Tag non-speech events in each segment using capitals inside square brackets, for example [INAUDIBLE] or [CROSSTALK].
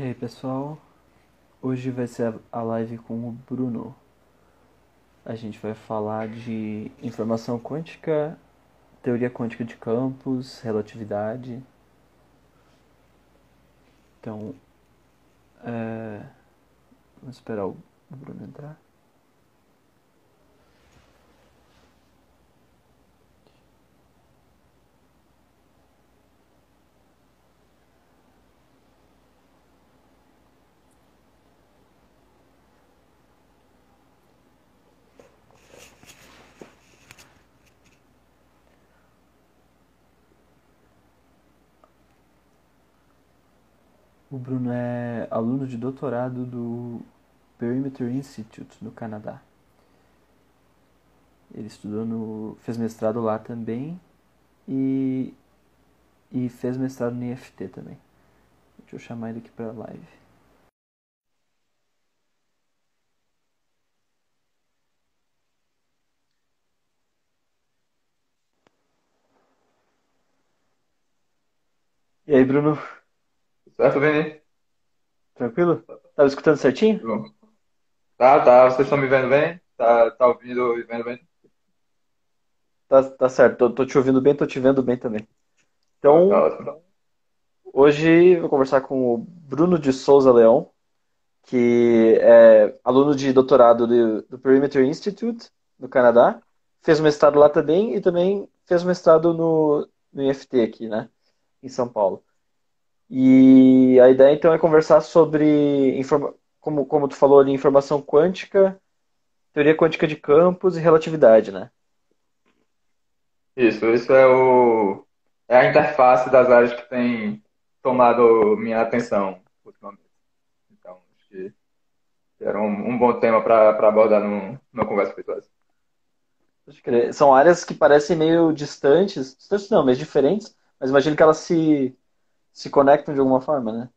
E aí pessoal, hoje vai ser a live com o Bruno. A gente vai falar de informação quântica, teoria quântica de campos, relatividade. Então, é... vamos esperar o Bruno entrar. O Bruno é aluno de doutorado do Perimeter Institute, no Canadá. Ele estudou no. fez mestrado lá também e. e fez mestrado no IFT também. Deixa eu chamar ele aqui pra live. E aí, Bruno? Certo, Vini? Tranquilo? Tava escutando certinho? Bom. Tá, tá. Vocês estão me vendo bem? Tá, tá ouvindo e vendo bem? Tá, tá certo. Tô, tô te ouvindo bem, tô te vendo bem também. Tá Então, ótimo. hoje vou conversar com o Bruno de Souza Leão, que é aluno de doutorado do, do Perimeter Institute, no Canadá. Fez um mestrado lá também e também fez um mestrado no, no IFT aqui, né? Em São Paulo. E a ideia então é conversar sobre, informa- como, como tu falou ali, informação quântica, teoria quântica de campos e relatividade, né? Isso, isso é o é a interface das áreas que tem tomado minha atenção ultimamente. Então, acho que era um, um bom tema para abordar num- numa conversa crer. São áreas que parecem meio distantes, distantes não, mas diferentes, mas imagino que elas se, se conectam de alguma forma, né?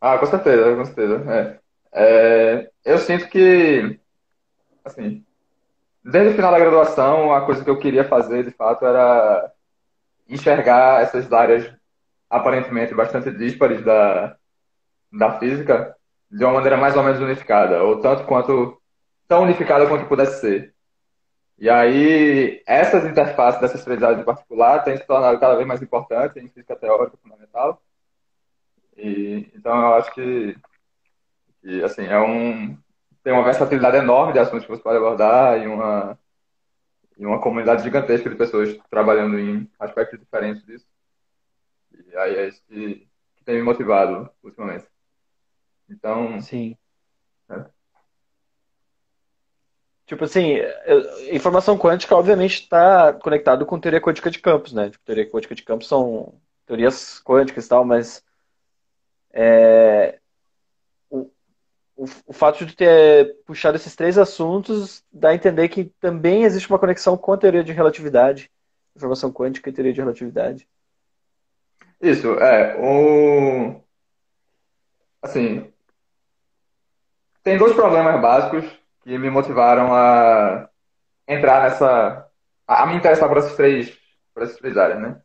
Ah, com certeza, com certeza. É. É, eu sinto que, assim, desde o final da graduação, a coisa que eu queria fazer, de fato, era enxergar essas áreas aparentemente bastante díspares da, da física de uma maneira mais ou menos unificada, ou tanto quanto, tão unificada quanto pudesse ser. E aí, essas interfaces dessas três áreas em particular têm se tornado cada vez mais importantes em física teórica fundamental. E, então, eu acho que, que, assim, é um, tem uma versatilidade enorme de assuntos que você pode abordar e uma, e uma comunidade gigantesca de pessoas trabalhando em aspectos diferentes disso. E aí é isso que, que tem me motivado ultimamente. Então, Sim. é, Tipo assim, informação quântica obviamente está conectado com teoria quântica de campos, né? Tipo, teoria quântica de campos são teorias quânticas e tal, mas o, o, o fato de ter puxado esses três assuntos dá a entender que também existe uma conexão com a teoria de relatividade, informação quântica e teoria de relatividade. isso, é, o, assim, tem dois problemas básicos que me motivaram a entrar nessa, a me interessar por essas três, por essas três áreas, né?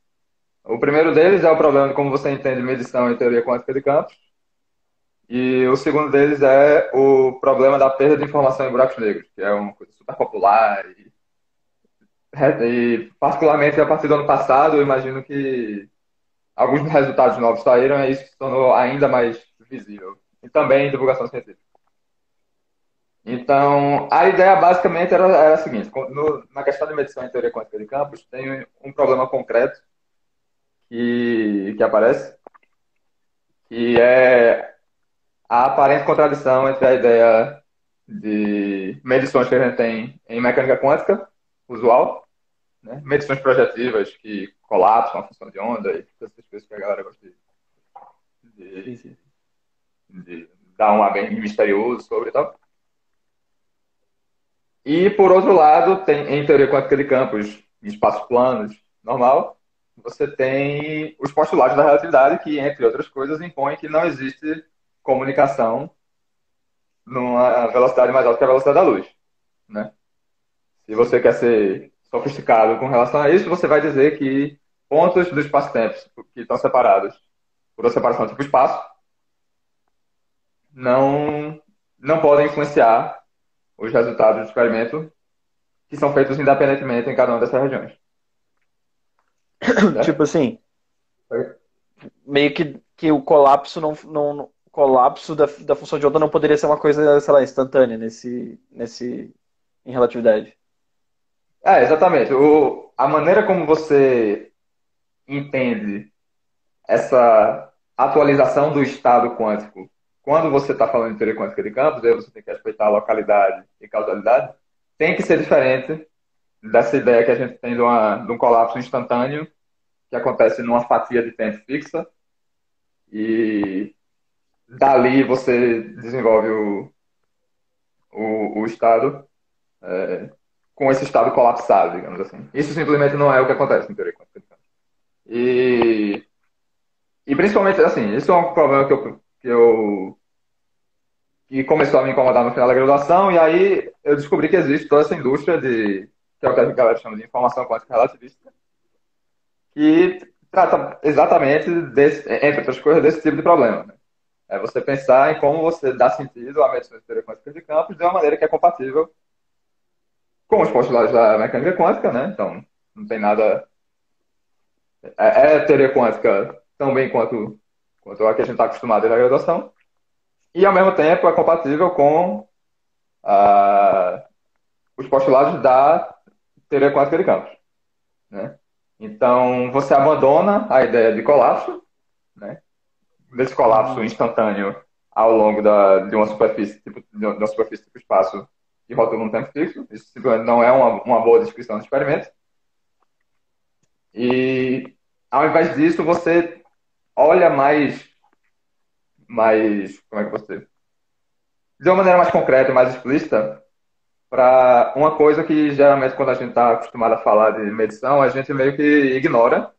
O primeiro deles é o problema de como você entende medição e teoria quântica de campos, e o segundo deles é o problema da perda de informação em buracos negros, que é uma coisa super popular e, e particularmente a partir do ano passado, eu imagino que alguns resultados novos saíram e isso se tornou ainda mais visível. E também divulgação científica. Então, a ideia basicamente era, era a seguinte: no- na questão de medição em teoria quântica de campos, tem um problema concreto que, que aparece, que é a aparente contradição entre a ideia de medições que a gente tem em mecânica quântica usual, né? medições projetivas que colapsam a função de onda e todas essas coisas que a galera gosta de, de, de dar um ar bem misterioso sobre e tal. E, por outro lado, tem, em teoria quântica de campos, em espaços planos, normal, você tem os postulados da relatividade, que, entre outras coisas, impõem que não existe comunicação numa velocidade mais alta que a velocidade da luz, né? Se você quer ser sofisticado com relação a isso, você vai dizer que pontos do espaço-tempo que estão separados por uma separação tipo espaço não, não podem influenciar os resultados do experimento que são feitos independentemente em cada uma dessas regiões. [COUGHS] tipo assim, meio que, que o colapso não, não colapso da, da função de onda não poderia ser uma coisa, sei lá, instantânea nesse, nesse em relatividade. É, exatamente. O, a maneira como você entende essa atualização do estado quântico quando você está falando de teoria quântica de campos, aí você tem que respeitar localidade e causalidade, tem que ser diferente dessa ideia que a gente tem de, uma, de um colapso instantâneo que acontece numa fatia de tempo fixa e dali você desenvolve o, o, o estado é, com esse estado colapsado, digamos assim. Isso simplesmente não é o que acontece em teoria quântica de campos. E, e principalmente, assim, isso é um problema que eu, que eu que começou a me incomodar no final da graduação, e aí eu descobri que existe toda essa indústria de, que é o que a chama de informação quântica relativista, que trata exatamente, desse, entre outras coisas, desse tipo de problema. Né? É você pensar em como você dá sentido à medicina de quântica de campos de uma maneira que é compatível com os postulados da mecânica quântica, né? Então, não tem nada... É, é teoria quântica tão bem quanto, quanto a que a gente está acostumado na graduação, e ao mesmo tempo é compatível com ah, os postulados da teoria quântica de campos. Né? Então, você abandona a ideia de colapso, né? desse colapso instantâneo ao longo da, de uma superfície, tipo, de uma superfície tipo espaço que rotula num tempo fixo. Isso simplesmente não é uma, uma boa descrição do experimento. E, ao invés disso, você olha mais mais. Como é que você. De uma maneira mais concreta, mais explícita, para uma coisa que geralmente quando a gente está acostumado a falar de medição, a gente meio que ignora,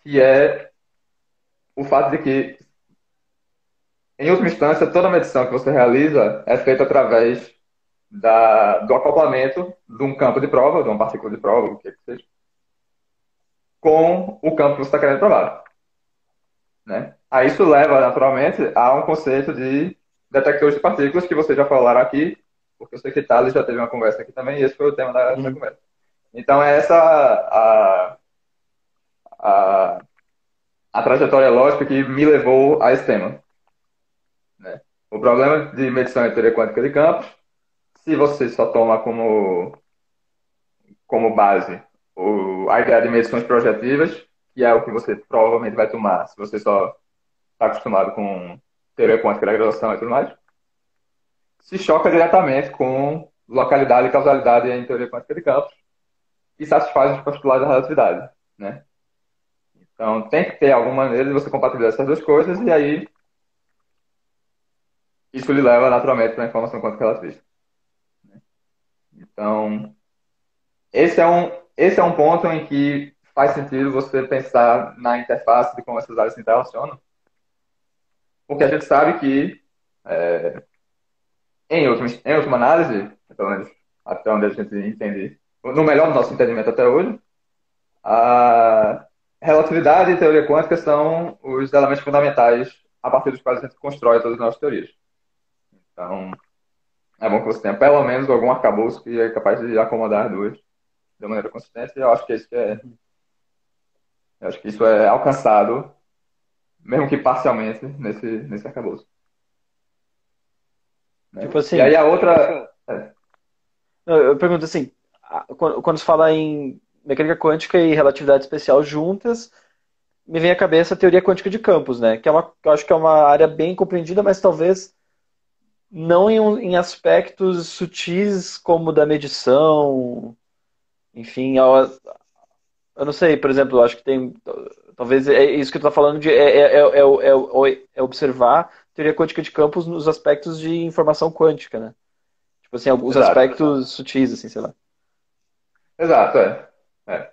que é o fato de que, em última instância, toda medição que você realiza é feita através da, do acoplamento de um campo de prova, de uma partícula de prova, o que, é que seja, com o campo que você está querendo provar. Né? Aí isso leva, naturalmente, a um conceito de detectores de partículas que vocês já falaram aqui, porque eu sei que Thales já teve uma conversa aqui também, e esse foi o tema da, uhum. conversa. Então, é essa a, a, a trajetória lógica que me levou a esse tema. Né? O problema de medição em teoria quântica de campos, se você só toma como, como base o, a ideia de medições projetivas, que é o que você provavelmente vai tomar se você só está acostumado com teoria quântica da graduação e tudo mais, se choca diretamente com localidade e causalidade em teoria quântica de campos e satisfaz os postulados da relatividade, né? Então, tem que ter alguma maneira de você compatibilizar essas duas coisas e aí isso lhe leva naturalmente para a informação quântica relativista. Né? Então, esse é um esse é um ponto em que faz sentido você pensar na interface de como essas áreas se interrelacionam porque a gente sabe que, é, em, última, em última análise, pelo menos até onde a gente entende, no melhor do nosso entendimento até hoje, a relatividade e teoria quântica são os elementos fundamentais a partir dos quais a gente constrói todas as nossas teorias. Então, é bom que você tenha pelo menos algum arcabouço que é capaz de acomodar as duas de maneira consistente. E eu acho que isso é, eu acho que isso é alcançado mesmo que parcialmente, nesse, nesse arcabouço. Né? Tipo assim. E aí a outra. É. Eu pergunto assim: quando se fala em mecânica quântica e relatividade especial juntas, me vem à cabeça a teoria quântica de campos, né? Que é uma, eu acho que é uma área bem compreendida, mas talvez não em, em aspectos sutis como da medição, enfim, eu, eu não sei, por exemplo, acho que tem Talvez é isso que tu está falando de é, é, é, é, observar teoria quântica de campos nos aspectos de informação quântica, né? Tipo assim, os Exato. aspectos sutis, assim, sei lá. Exato, é. É,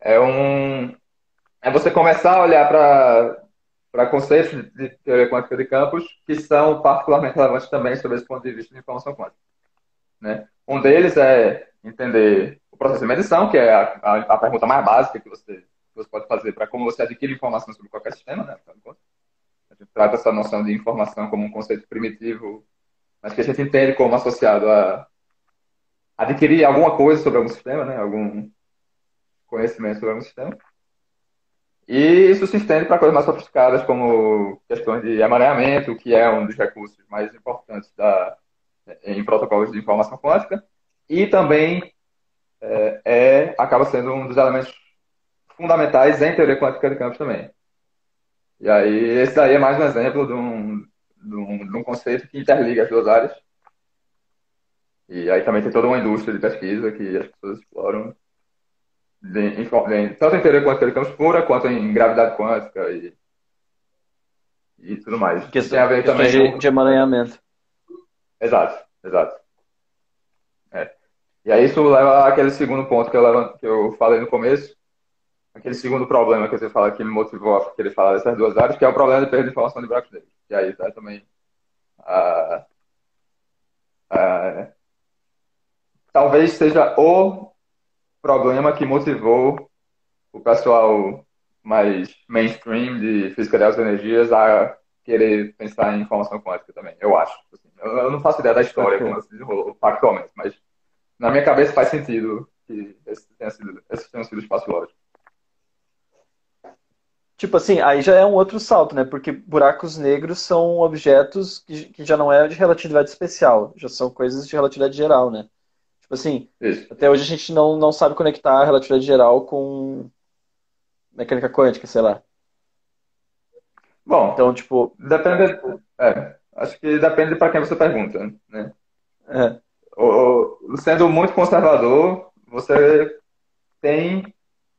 é um. É você começar a olhar para conceitos de teoria quântica de campos que são particularmente relevantes também sobre esse ponto de vista de informação quântica. Né? Um deles é entender o processo de medição, que é a, a, a pergunta mais básica que você você pode fazer para como você adquire informação sobre qualquer sistema, né? A gente trata essa noção de informação como um conceito primitivo, mas que a gente entende como associado a adquirir alguma coisa sobre algum sistema, né? algum conhecimento sobre algum sistema. E isso se estende para coisas mais sofisticadas, como questões de emaranhamento, que é um dos recursos mais importantes da, em protocolos de informação quântica, e também é, é, acaba sendo um dos elementos fundamentais em teoria quântica de campos também. E aí, esse daí é mais um exemplo de um, de um, de um conceito que interliga as duas áreas. E aí também tem toda uma indústria de pesquisa que as pessoas exploram de, em, tanto em teoria quântica de campos pura quanto em gravidade quântica e, e tudo mais. Que tem a ver também de, com... de emaranhamento. Exato, exato. E aí isso leva àquele segundo ponto que eu, que eu falei no começo, aquele segundo problema que você fala que me motivou a querer falar dessas duas áreas, que é o problema de perda de informação de buracos negros. E aí tá também talvez seja o problema que motivou o pessoal mais mainstream de física das energias a querer pensar em informação quântica também, eu acho. Assim, eu, não faço ideia da história, como se desenrolou factualmente, mas na minha cabeça faz sentido que esse tenha sido, esse tenha sido espaço lógico. Tipo assim, aí já é um outro salto, né? Porque buracos negros são objetos que, que já não é de relatividade especial, já são coisas de relatividade geral, né? Tipo assim, Isso. até hoje a gente não, não sabe conectar a relatividade geral com mecânica quântica, sei lá. Bom, então, tipo. Depende. É, acho que depende para quem você pergunta, né? É. O, sendo muito conservador, você tem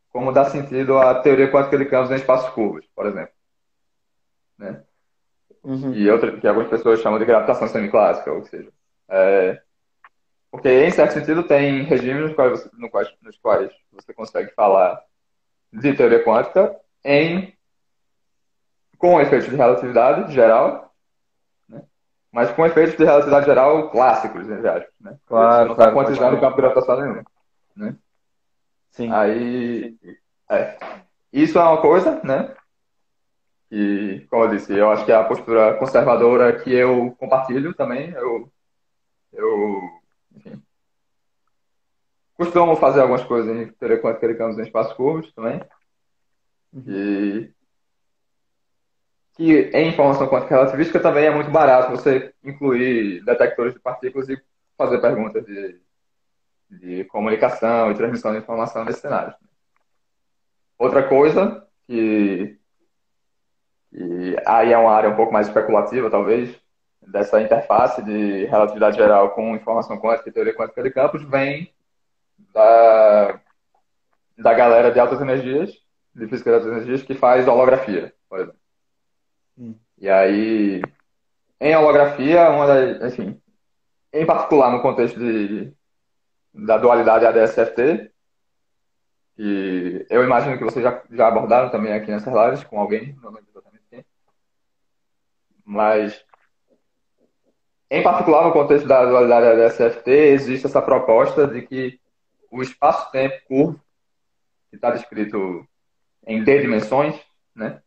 como dar sentido à teoria quântica de campos em espaços curvos, por exemplo. Né? Uhum. E outra, que algumas pessoas chamam de gravitação semiclássica, ou seja. É, porque, em certo sentido, tem regimes nos quais, no quais, nos quais você consegue falar de teoria quântica em com efeitos de relatividade geral? Mas com efeitos de relatividade geral clássicos, né? né? Claro, você não está quantizando o campo gravitacional nenhum. Né? Sim. Aí, é. Isso é uma coisa, né? E, como eu disse, eu acho que é a postura conservadora que eu compartilho também. Eu, eu enfim, costumo fazer algumas coisas em teoria quântica de campos em espaços curvos também. Uhum. E que em informação quântica relativística também é muito barato você incluir detectores de partículas e fazer perguntas de de comunicação e transmissão de informação nesse cenário. Outra coisa que, que aí é uma área um pouco mais especulativa, talvez, dessa interface de relatividade geral com informação quântica e teoria quântica de campos, vem da, da galera de altas energias, de física de altas energias, que faz holografia, por exemplo. Hum. E aí, em holografia, uma das, enfim, em particular no contexto de da dualidade ADS-FT, que eu imagino que vocês já, já abordaram também aqui nessas lives com alguém, não lembro exatamente quem. Mas, em particular, no contexto da dualidade ADS-FT, existe essa proposta de que o espaço-tempo curvo, que está descrito em D dimensões, né,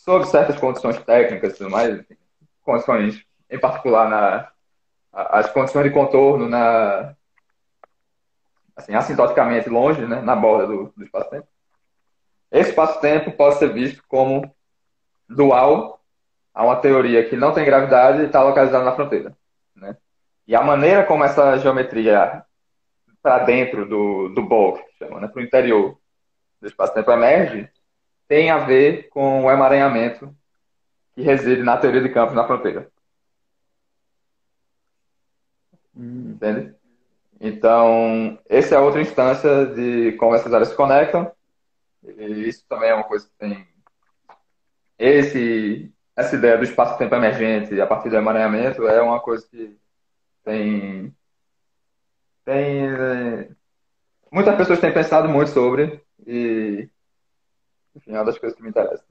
sob certas condições técnicas e tudo mais, condições, em particular, na, as condições de contorno na assim, assintoticamente longe, né, na borda do, do espaço-tempo. Esse espaço-tempo pode ser visto como dual a uma teoria que não tem gravidade e está localizada na fronteira. Né? E a maneira como essa geometria para dentro do, do bulk, chama, né, para o interior do espaço-tempo emerge, tem a ver com o emaranhamento que reside na teoria de campos na fronteira. Entende? Então, essa é outra instância de como essas áreas se conectam. E isso também é uma coisa que tem. Esse, essa ideia do espaço-tempo emergente a partir do emaranhamento é uma coisa que tem. tem muitas pessoas têm pensado muito sobre e. Enfim, é uma das coisas que me interessa.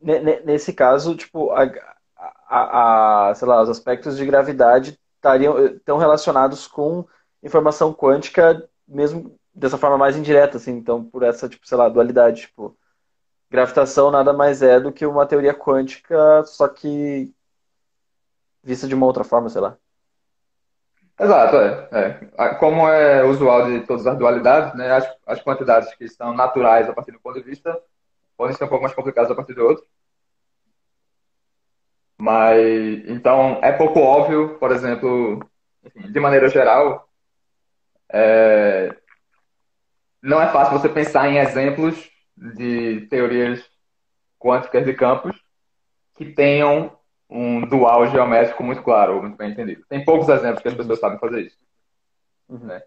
Nesse caso, tipo, a, a, a sei lá, os aspectos de gravidade estariam, estão relacionados com informação quântica, mesmo dessa forma mais indireta, assim, então, por essa, tipo, sei lá, dualidade, tipo, gravitação nada mais é do que uma teoria quântica, só que vista de uma outra forma, sei lá. Exato, é, é. Como é usual de todas as dualidades, né, as, as quantidades que são naturais a partir do ponto de vista podem ser um pouco mais complicadas a partir do outro. Mas, então, é pouco óbvio, por exemplo, enfim, de maneira geral, é, não é fácil você pensar em exemplos de teorias quânticas de campos que tenham um dual geométrico muito claro, muito bem entendido. Tem poucos exemplos que as pessoas sabem fazer isso. Uhum. Né?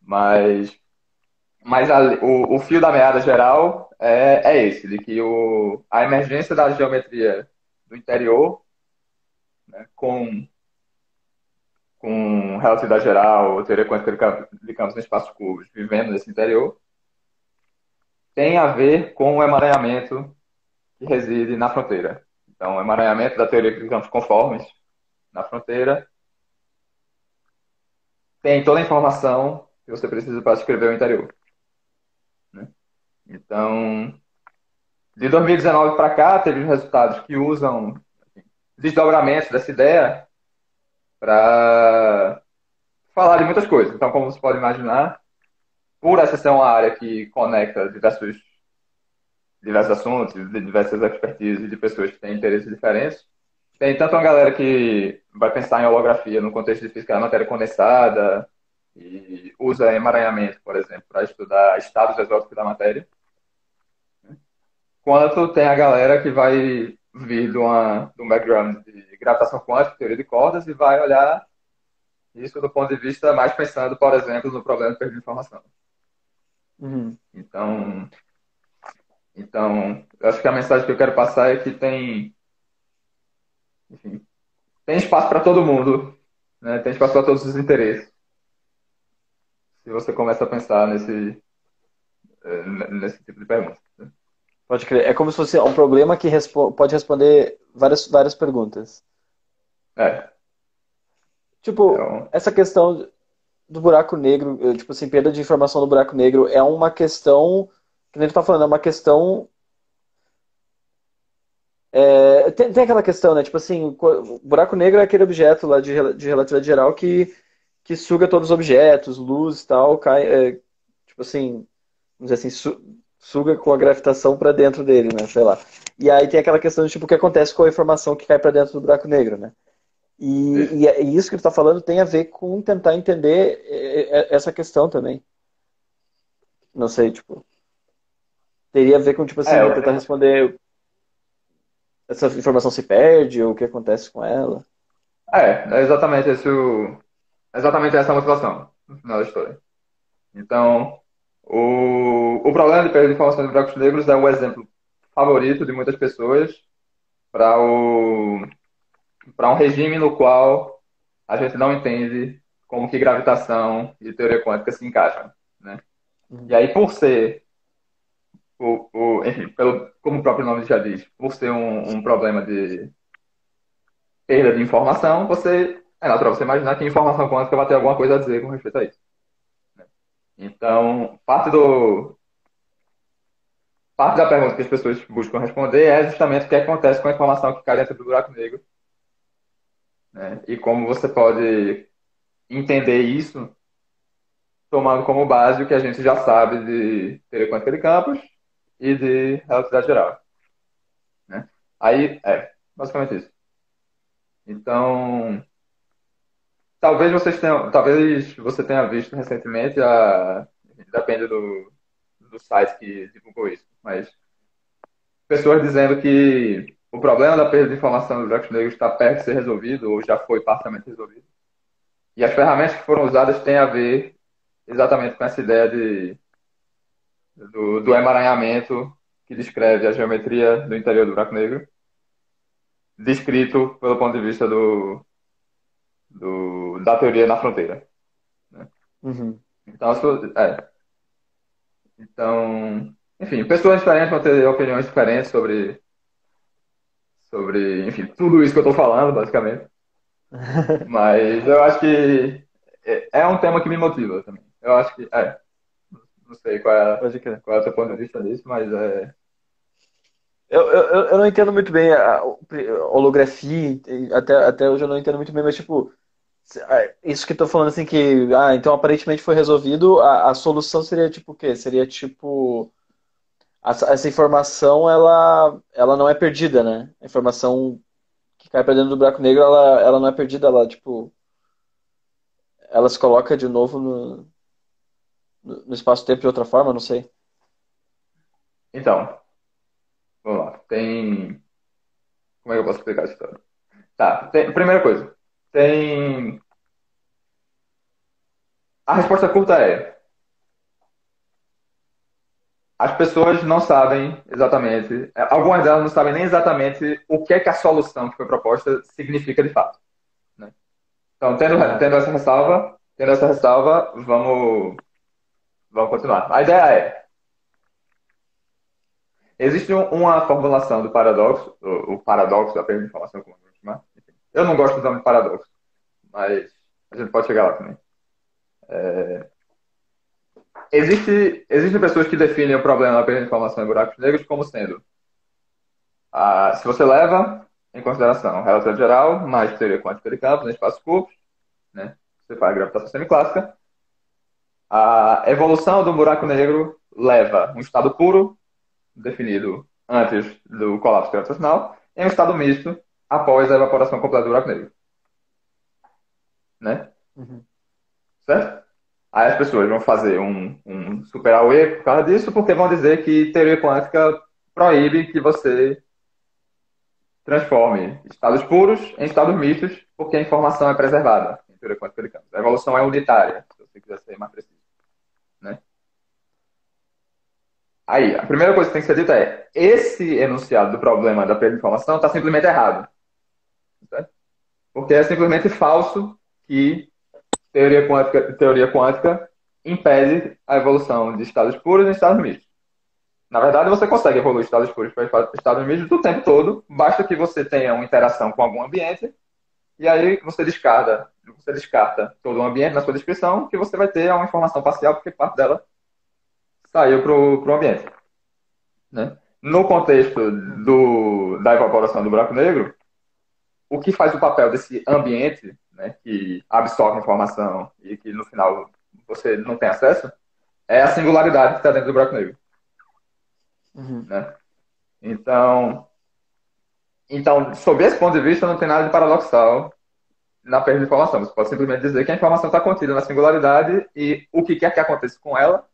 Mas, mas a, o, o, fio da meada geral é, é esse, de que o, a emergência da geometria do interior né, com, com relatividade geral, teoria quântica de campos em espaços curvos, vivendo nesse interior, tem a ver com o emaranhamento que reside na fronteira. Então, o emaranhamento da teoria de campos conformes na fronteira tem toda a informação que você precisa para escrever o interior. Então, de 2019 para cá, teve resultados que usam assim, desdobramentos dessa ideia para falar de muitas coisas. Então, como você pode imaginar, por essa ser uma área que conecta diversos diversos assuntos, diversas expertises de pessoas que têm interesses diferentes. Tem tanto uma galera que vai pensar em holografia no contexto de física da matéria condensada e usa emaranhamento, por exemplo, para estudar estados exóticos da matéria. Quanto tem a galera que vai vir de, uma, de um background de gravitação quântica, teoria de cordas, e vai olhar isso do ponto de vista mais pensando, por exemplo, no problema de perda de informação. Uhum. Então, então, eu acho que a mensagem que eu quero passar é que tem, enfim, tem espaço para todo mundo, né? tem espaço para todos os interesses. Se você começa a pensar nesse, eh, nesse tipo de pergunta. Né? Pode crer. É como se fosse um problema que respo pode responder várias, várias perguntas. É. Tipo, então... essa questão do buraco negro, eh, tipo assim, perda de informação do buraco negro é uma questão que nem tu tá falando, é uma questão. É, tem, tem, aquela questão, né? Tipo assim, o buraco negro é aquele objeto lá de, de relatividade geral que, que suga todos os objetos, luz e tal, cai. É, tipo assim, vamos dizer assim, suga com a gravitação para dentro dele, né? Sei lá. E aí tem aquela questão de tipo, o que acontece com a informação que cai para dentro do buraco negro, né? E, é. e, isso que tu tá falando tem a ver com tentar entender é, é, essa questão também. Não sei, tipo teria a ver com, tipo assim, é, tentar responder essa informação se perde ou o que acontece com ela. É, é exatamente esse o, exatamente essa motivação no final da história. Então, o, o problema de perda de informação de buracos negros é o exemplo favorito de muitas pessoas para um regime no qual a gente não entende como que gravitação e teoria quântica se encaixam, né? Uhum. E aí, por ser o, o, enfim, pelo, como o próprio nome já diz, por ser um, um problema de perda de informação, você é natural você imaginar que informação quântica vai ter alguma coisa a dizer com respeito a isso. Então, parte do parte da pergunta que as pessoas buscam responder é justamente o que acontece com a informação que cai dentro do buraco negro. Né? E como você pode entender isso tomando como base o que a gente já sabe de teoria quântica de campos e de relatividade geral. Né? Aí, é, basicamente isso. Então, talvez vocês tenham, talvez você tenha visto recentemente, a, depende do, do site que divulgou isso, mas pessoas dizendo que o problema da perda de informação dos buracos negros está perto de ser resolvido ou já foi parcialmente resolvido. E as ferramentas que foram usadas têm a ver exatamente com essa ideia de do, do emaranhamento que descreve a geometria do interior do buraco negro, descrito pelo ponto de vista do, do da teoria na fronteira. Né? Uhum. Então, é. então, enfim, pessoas diferentes vão ter opiniões diferentes sobre, sobre, enfim, tudo isso que eu estou falando, basicamente. [LAUGHS] Mas eu acho que é, é um tema que me motiva também. Eu acho que é. Não sei qual é, qual é o seu ponto de vista nisso, mas é. Eu, eu, eu não entendo muito bem a, holografia, até, até hoje eu não entendo muito bem, mas tipo, isso que tô falando assim que, ah, então aparentemente foi resolvido, a, a solução seria tipo o quê? Seria tipo, essa, informação, ela, ela não é perdida, né? A informação que cai pra dentro do buraco negro, ela, ela não é perdida, ela tipo, ela se coloca de novo no, no espaço-tempo de outra forma, não sei. Então, vamos lá. Tem. Como é que eu posso explicar história? Tá, tem... primeira coisa. Tem. A resposta curta é: as pessoas não sabem exatamente, algumas delas não sabem nem exatamente o que é que a solução que foi proposta significa de fato. Né? Então, tendo, tendo essa ressalva, tendo essa ressalva, vamos, vamos continuar. A ideia é Existe uma formulação do paradoxo, o, paradoxo da perda de informação, como vamos chamar. Eu não gosto do nome paradoxo, mas a gente pode chegar lá também. É... Existe, existem pessoas que definem o problema da perda de informação em buracos negros como sendo a, se você leva em consideração relatividade geral, mais teoria quântica de campos em espaços curtos, né? você faz a gravitação semiclássica, a evolução do buraco negro leva um estado puro definido antes do colapso gravitacional, em um estado misto após a evaporação completa do buraco negro. Né? Uhum. Certo? Aí as pessoas vão fazer um, um super AUE por causa disso, porque vão dizer que teoria quântica proíbe que você transforme estados puros em estados mistos, porque a informação é preservada em teoria quântica de campos. A evolução é unitária, se você quiser ser mais preciso. Né? Aí, a primeira coisa que tem que ser dita é: esse enunciado do problema da perda de informação está simplesmente errado. Porque é simplesmente falso que teoria quântica, teoria quântica impede a evolução de estados puros em estados mistos. Na verdade, você consegue evoluir estados puros para estados mistos o tempo todo, basta que você tenha uma interação com algum ambiente, e aí você descarta, você descarta todo o ambiente na sua descrição, que você vai ter uma informação parcial, porque parte dela saiu para o ambiente. Né? No contexto do, da evaporação do buraco negro, o que faz o papel desse ambiente, né, que absorve informação e que no final você não tem acesso, é a singularidade que está dentro do buraco negro. Uhum. Né? Então, então, sob esse ponto de vista, não tem nada de paradoxal na perda de informação. Você pode simplesmente dizer que a informação está contida na singularidade e o que quer que aconteça com ela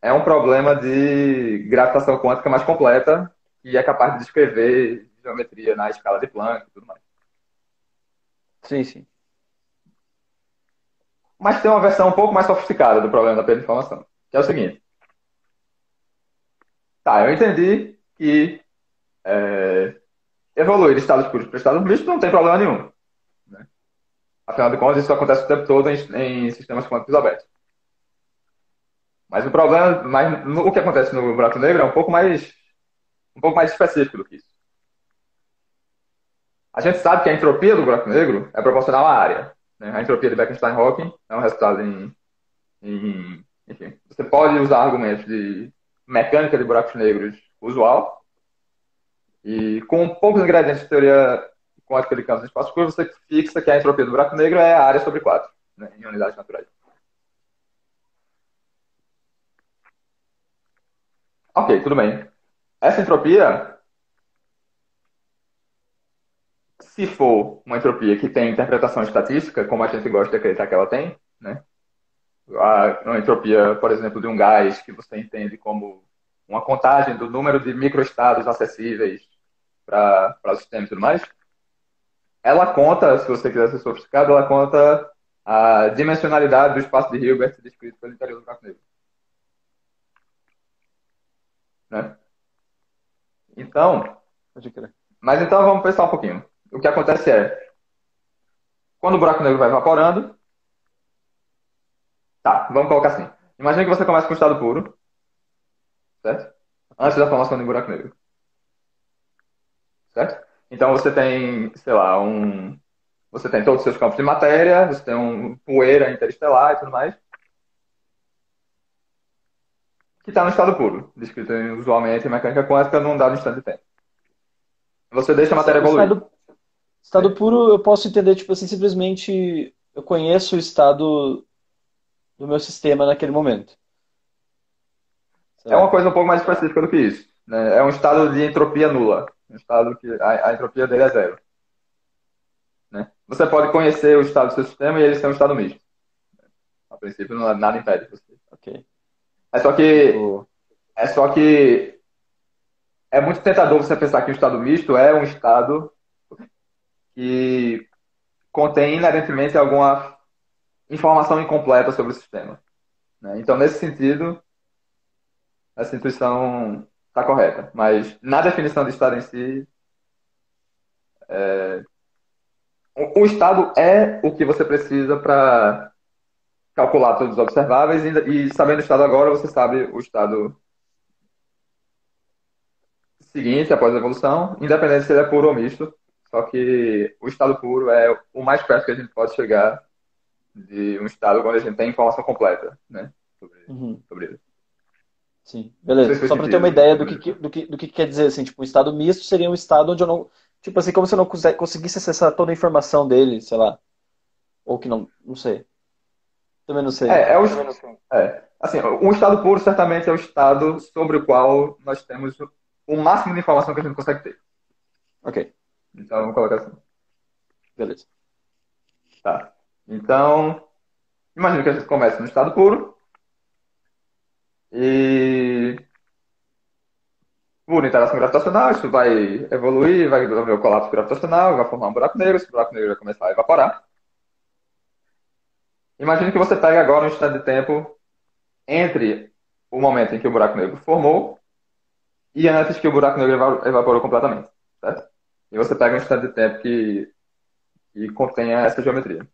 é um problema de gravitação quântica mais completa e é capaz de descrever geometria na escala de Planck e tudo mais. Sim, sim. Mas tem uma versão um pouco mais sofisticada do problema da perda de informação, que é o seguinte. Tá, eu entendi que é, evoluir de estados puros para estados mistos não tem problema nenhum. Né? Afinal de contas, isso acontece o tempo todo em, em sistemas quânticos abertos. Mas o problema, mas o que acontece no buraco negro é um pouco mais um pouco mais específico do que isso. A gente sabe que a entropia do buraco negro é proporcional à área. Né? A entropia de Bekenstein-Hawking é um resultado em, em, enfim, você pode usar argumentos de mecânica de buracos negros usual e com poucos ingredientes de teoria quântica de campos de espaço curvo, você fixa que a entropia do buraco negro é a área sobre 4, né, em unidades naturais. Ok, tudo bem. Essa entropia, se for uma entropia que tem interpretação estatística, como a gente gosta de acreditar que ela tem, né? uma entropia, por exemplo, de um gás que você entende como uma contagem do número de microestados acessíveis para o sistema e tudo mais, ela conta, se você quiser ser sofisticado, ela conta a dimensionalidade do espaço de Hilbert descrito pelo interior do buraco negro. Né? Então, mas então vamos pensar um pouquinho. O que acontece é, quando o buraco negro vai evaporando, tá, vamos colocar assim. Imagina que você começa com estado puro, certo? Antes da formação do buraco negro. Certo? Então você tem, sei lá, um. Você tem todos os seus campos de matéria, você tem um poeira interestelar e tudo mais. que está no estado puro, descrito usualmente em mecânica quântica num dado instante de tempo. Você deixa a matéria evoluir. Estado, puro, eu posso entender, tipo assim, simplesmente eu conheço o estado do meu sistema naquele momento. É uma coisa um pouco mais específica do que isso. Né? É um estado de entropia nula. Um estado que a, a entropia dele é zero. Né? Você pode conhecer o estado do seu sistema e ele ser um estado misto. A princípio, nada impede você. Ok. É só que. É só que. É muito tentador você pensar que o estado misto é um estado que contém inerentemente alguma informação incompleta sobre o sistema. Né? Então, nesse sentido, essa intuição está correta. Mas na definição de estado em si, é... o, estado é o que você precisa para calcular todos os observáveis e, e sabendo o estado agora, você sabe o estado seguinte, após a evolução, independente se ele é puro ou misto. Só que o estado puro é o mais perto que a gente pode chegar de um estado onde a gente tem informação completa, né? Sobre, uhum. sobre ele. Sim, beleza. Só para ter uma ideia do que, do, que, do que quer dizer, assim, tipo, um estado misto seria um estado onde eu não. Tipo assim, como se eu não conseguisse acessar toda a informação dele, sei lá. Ou que não. Não sei. Também não sei. É, é, o, é, assim, um estado puro certamente é o estado sobre o qual nós temos o máximo de informação que a gente consegue ter. Ok. Então, vamos colocar assim. Beleza. Tá. Então, imagina que a gente começa no estado puro. E por interação gravitacional, isso vai evoluir, vai haver o colapso gravitacional, vai formar um buraco negro, esse buraco negro vai começar a evaporar. Imagine que você pega agora um instante de tempo entre o momento em que o buraco negro formou e antes que o buraco negro evaporou completamente, certo? E você pega um instante de tempo que, que contenha essa geometria.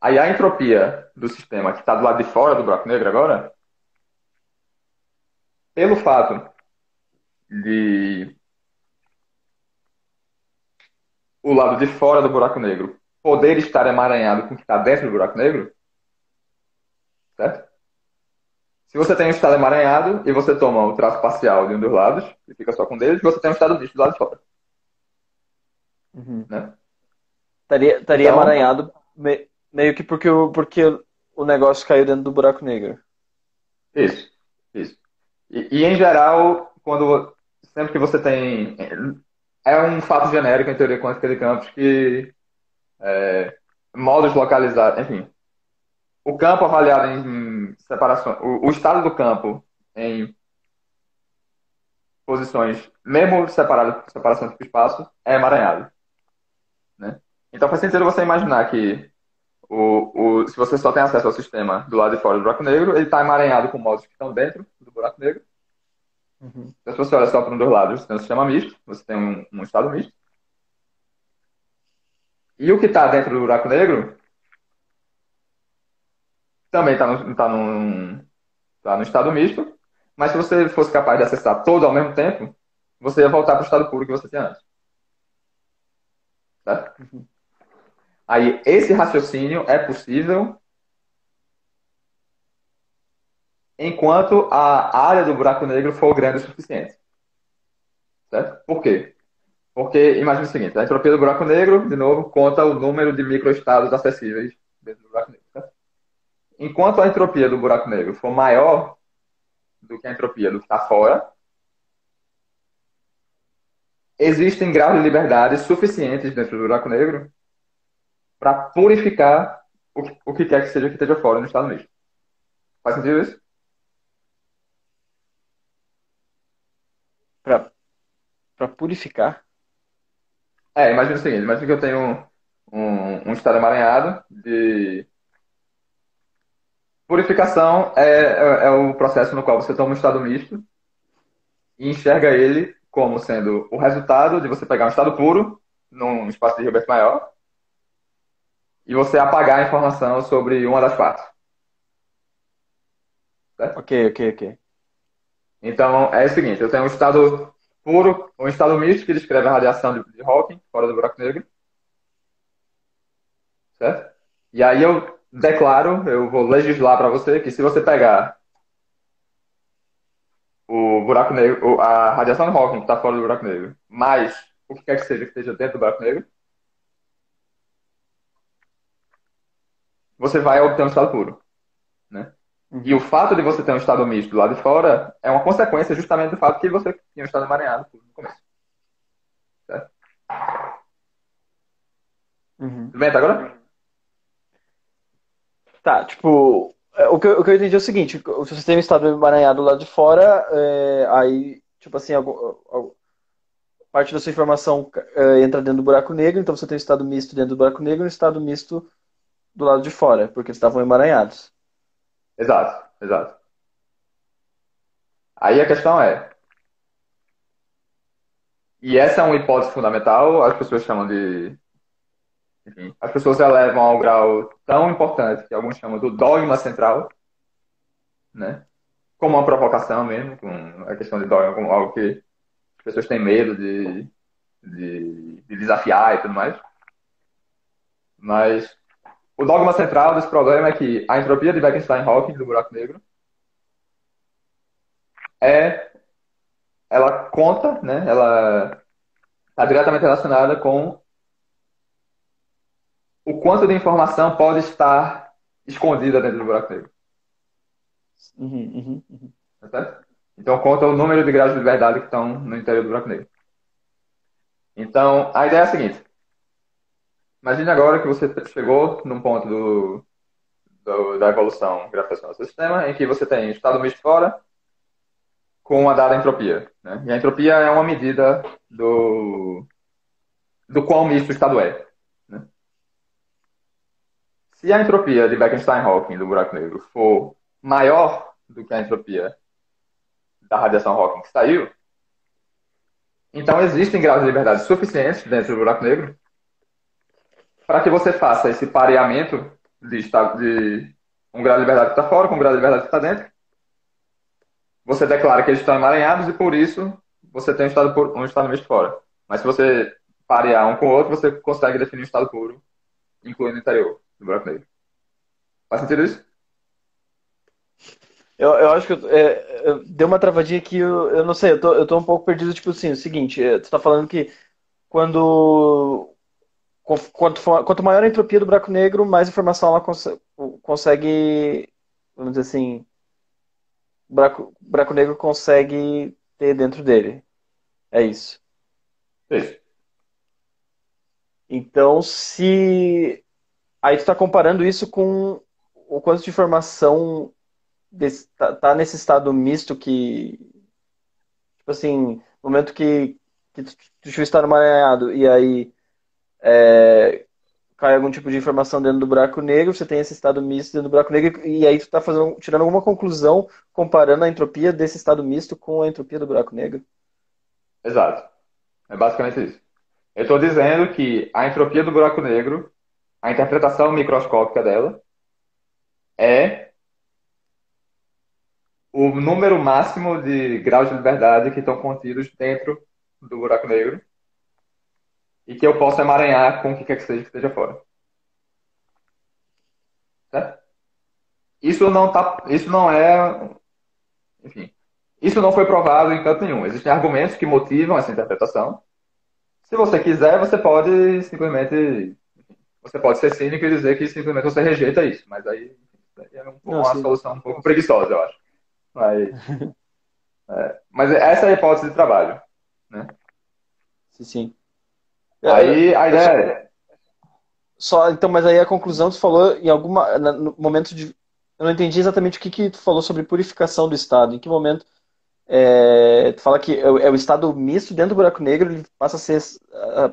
Aí a entropia do sistema que está do lado de fora do buraco negro agora, pelo fato de o lado de fora do buraco negro poder estar emaranhado com o que está dentro do buraco negro, certo? Se você tem um estado emaranhado e você toma o traço parcial de um dos lados e fica só com deles, você tem um estado misto do lado de fora. Uhum. Né? Estaria, estaria então, emaranhado me, meio que porque o, porque o negócio caiu dentro do buraco negro. Isso, isso. E, e em geral, quando sempre que você tem. É um fato genérico em teoria quântica de campos que é, modos localizados, enfim, o campo avaliado em separação, o, o estado do campo em posições, mesmo separado separação do espaço, é emaranhado. Né? Então faz sentido você imaginar que o, o, se você só tem acesso ao sistema do lado de fora do buraco negro, ele está emaranhado com modos que estão dentro do buraco negro. Uhum. Então, se você olha só para um dos lados, você tem um sistema misto, você tem um, um estado misto. E o que está dentro do buraco negro também está no, tá no, tá no estado misto, mas se você fosse capaz de acessar todo ao mesmo tempo, você ia voltar para o estado puro que você tinha antes. Certo? Uhum. Aí, esse raciocínio é possível enquanto a área do buraco negro for grande o suficiente. Certo? Por quê? Porque, imagine o seguinte, a entropia do buraco negro, de novo, conta o número de microestados acessíveis dentro do buraco negro. Enquanto a entropia do buraco negro for maior do que a entropia do que está fora, existem graus de liberdade suficientes dentro do buraco negro para purificar o que, o que quer que seja que esteja fora no estado misto. Faz sentido isso? Para purificar? É, imagina o seguinte, imagina que eu tenho um, um estado emaranhado de Purificação é, é, é, o processo no qual você toma um estado misto e enxerga ele como sendo o resultado de você pegar um estado puro num espaço de Hilbert maior e você apagar a informação sobre uma das partes. Certo? Ok, ok, ok. Então, é o seguinte, eu tenho um estado puro, um estado misto que descreve a radiação de, de Hawking, fora do buraco negro. Certo? E aí eu declaro, eu vou legislar para você que se você pegar o buraco negro, a radiação de Hawking que está fora do buraco negro, mais o que quer que seja que esteja dentro do buraco negro, você vai obter um estado puro. Né? Uhum. E o fato de você ter um estado misto do lado de fora é uma consequência justamente do fato que você tinha um estado emaranhado no começo. Certo? Uhum. Tudo bem até agora? Tá, tipo, é, o que, eu, o que eu entendi é o seguinte, se você tem um estado emaranhado do lado de fora, é, aí, tipo assim, parte da sua informação é, entra dentro do buraco negro, então você tem um estado misto dentro do buraco negro e um estado misto do lado de fora, porque eles estavam emaranhados. Exato, exato. Aí a questão é. E essa é uma hipótese fundamental, as pessoas chamam de. As pessoas elevam ao grau tão importante que alguns chamam do dogma central, né? Como uma provocação mesmo, com a questão de dogma como algo que as pessoas têm medo de, de, de desafiar e tudo mais. Mas o dogma central desse problema é que a entropia de Bekenstein-Hawking do buraco negro é ela conta, né? Ela está diretamente relacionada com o quanto de informação pode estar escondida dentro do buraco negro. Uhum, uhum, uhum. Tá então conta o número de graus de liberdade que estão no interior do buraco negro. Então a ideia é a seguinte: Imagine agora que você chegou num ponto do, do, da evolução gravitacional do sistema em que você tem estado misto fora com uma dada entropia. Né? E a entropia é uma medida do, do quão misto o estado é. Se a entropia de Bekenstein-Hawking do buraco negro for maior do que a entropia da radiação Hawking que saiu, então existem graus de liberdade suficientes dentro do buraco negro para que você faça esse pareamento de, de um grau de liberdade que está fora com um grau de liberdade que está dentro, você declara que eles estão emaranhados e por isso você tem um estado, puro, um estado misto fora. Mas se você parear um com o outro, você consegue definir um estado puro, incluindo o interior do buraco negro. Faz sentido isso? Eu, eu acho que é, deu uma travadinha aqui, eu, eu não sei, eu tô, eu tô um pouco perdido, tipo assim, o seguinte, é, tu está falando que quando Quanto, quanto maior a entropia do buraco negro, mais informação ela cons consegue, vamos dizer assim, o buraco, o buraco negro consegue ter dentro dele. É isso. Isso. Então, se. Aí tu está comparando isso com o quanto de informação está tá nesse estado misto que. Tipo assim, no momento que, que tu, tu está emaranhado e aí é, cai algum tipo de informação dentro do buraco negro, você tem esse estado misto dentro do buraco negro, e aí tu está fazendo, tirando alguma conclusão comparando a entropia desse estado misto com a entropia do buraco negro. Exato. É basicamente isso. Eu estou dizendo que a entropia do buraco negro, a interpretação microscópica dela, é o número máximo de graus de liberdade que estão contidos dentro do buraco negro e que eu possa emaranhar com o que quer que seja que esteja fora. Certo? Isso não tá, isso não é, enfim, isso não foi provado em canto nenhum. Existem argumentos que motivam essa interpretação. Se você quiser, você pode simplesmente, você pode ser cínico e dizer que simplesmente você rejeita isso, mas aí é um, uma solução um pouco preguiçosa, eu acho. Mas, [LAUGHS] é, mas essa é a hipótese de trabalho, né? Sim, sim. Aí a ideia é. Só, então, mas aí a conclusão tu falou em alguma no momento de eu não entendi exatamente o que que tu falou sobre purificação do estado. Em que momento é, tu fala que é, é, o estado misto dentro do buraco negro ele passa a ser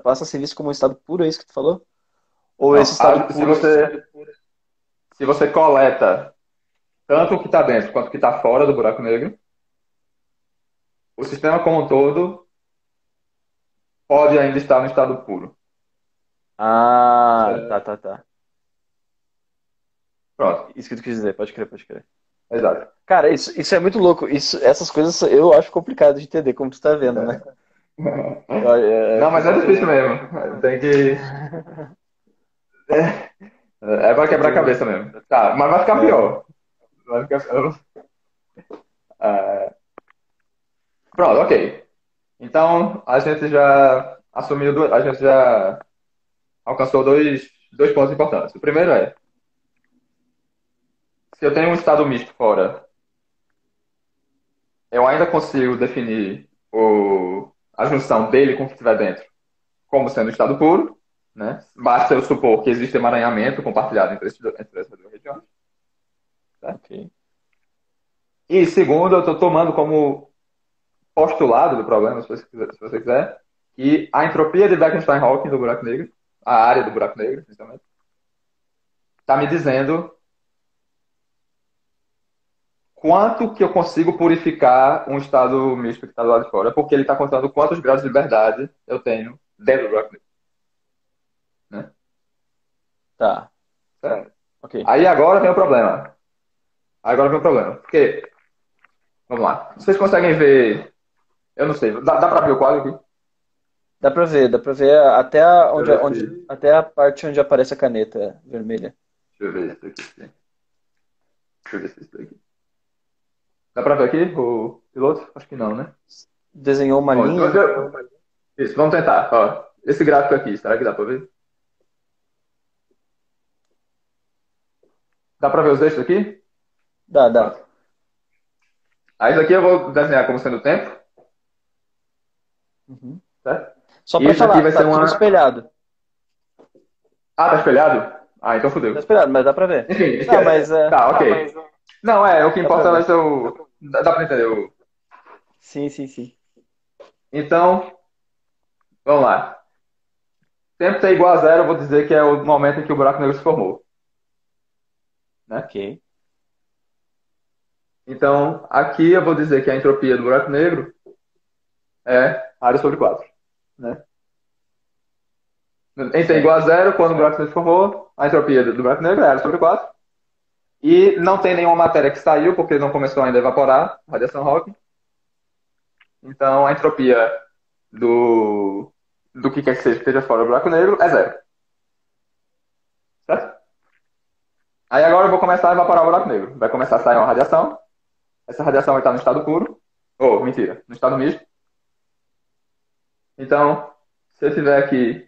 passa a ser visto como um estado puro, é isso que tu falou? Ou não, esse estado a, se você se você coleta tanto o que está dentro quanto o que está fora do buraco negro, o sistema como um todo pode ainda estar no estado puro. Ah, é... tá, tá, tá. Pronto. Isso que tu quis dizer, pode crer, pode crer. Exato. Cara, isso, isso é muito louco. Isso, essas coisas eu acho complicado de entender, como tu tá vendo, né? [LAUGHS] É, Não, mas é difícil mesmo. Tem que. [LAUGHS] É, é pra quebrar a cabeça mesmo. Tá, mas vai ficar pior. Vai ficar. É... Pronto, ok. Então, a gente já assumiu, a gente já alcançou dois, dois pontos importantes. O primeiro é, se eu tenho um estado misto fora, eu ainda consigo definir o, a junção dele com o que estiver dentro como sendo um estado puro, né? Basta eu supor que existe emaranhamento compartilhado entre, esses, entre essas duas regiões. Tá? Okay. E segundo, eu estou tomando como postulado do problema, se você quiser, se você quiser que a entropia de Bekenstein-Hawking do buraco negro, a área do buraco negro, principalmente, está me dizendo quanto que eu consigo purificar um estado misto que está do lado de fora, porque ele está contando quantos graus de liberdade eu tenho dentro do buraco negro. Né? Tá. Okay. Aí agora vem o problema. Agora vem o problema. Porque, vamos lá. Vocês conseguem ver, eu não sei, dá, dá pra ver o quadro aqui? Dá pra ver, dá pra ver até a, onde, onde, até a parte onde aparece a caneta vermelha. Deixa eu ver isso aqui. Deixa eu ver se isso aqui. Dá pra ver aqui o piloto? Acho que não, né? Desenhou uma linha. Eu... Isso, vamos tentar. Ó, esse gráfico aqui, será que dá pra ver? Dá pra ver os eixos aqui? Dá, dá. Aí isso aqui eu vou desenhar como sendo o tempo. Uhum. Certo? Só pra falar, vai tá ser uma... espelhado. Ah, tá espelhado? Ah, então fodeu. Tá espelhado, mas dá pra ver. Enfim, não, mas, é... Tá, ok. Tá, mas... Não, é, o que importa vai ser o... Dá, dá pra entender o... Sim, sim, sim. Então, vamos lá. Tempo t igual a zero, eu vou dizer que é o momento em que o buraco negro se formou. Ok. Então, aqui eu vou dizer que a entropia do buraco negro é área sobre 4. Né? Em t igual a zero, quando o buraco negro se formou, a entropia do buraco negro é área sobre 4. E não tem nenhuma matéria que saiu, porque não começou ainda a evaporar, radiação Hawking. Então, a entropia do, do que quer que seja que esteja fora do buraco negro é zero. Certo? Aí agora eu vou começar a evaporar o buraco negro. Vai começar a sair uma radiação. Essa radiação vai estar no estado puro. Ou, oh, mentira, no estado misto. Então, se eu tiver aqui.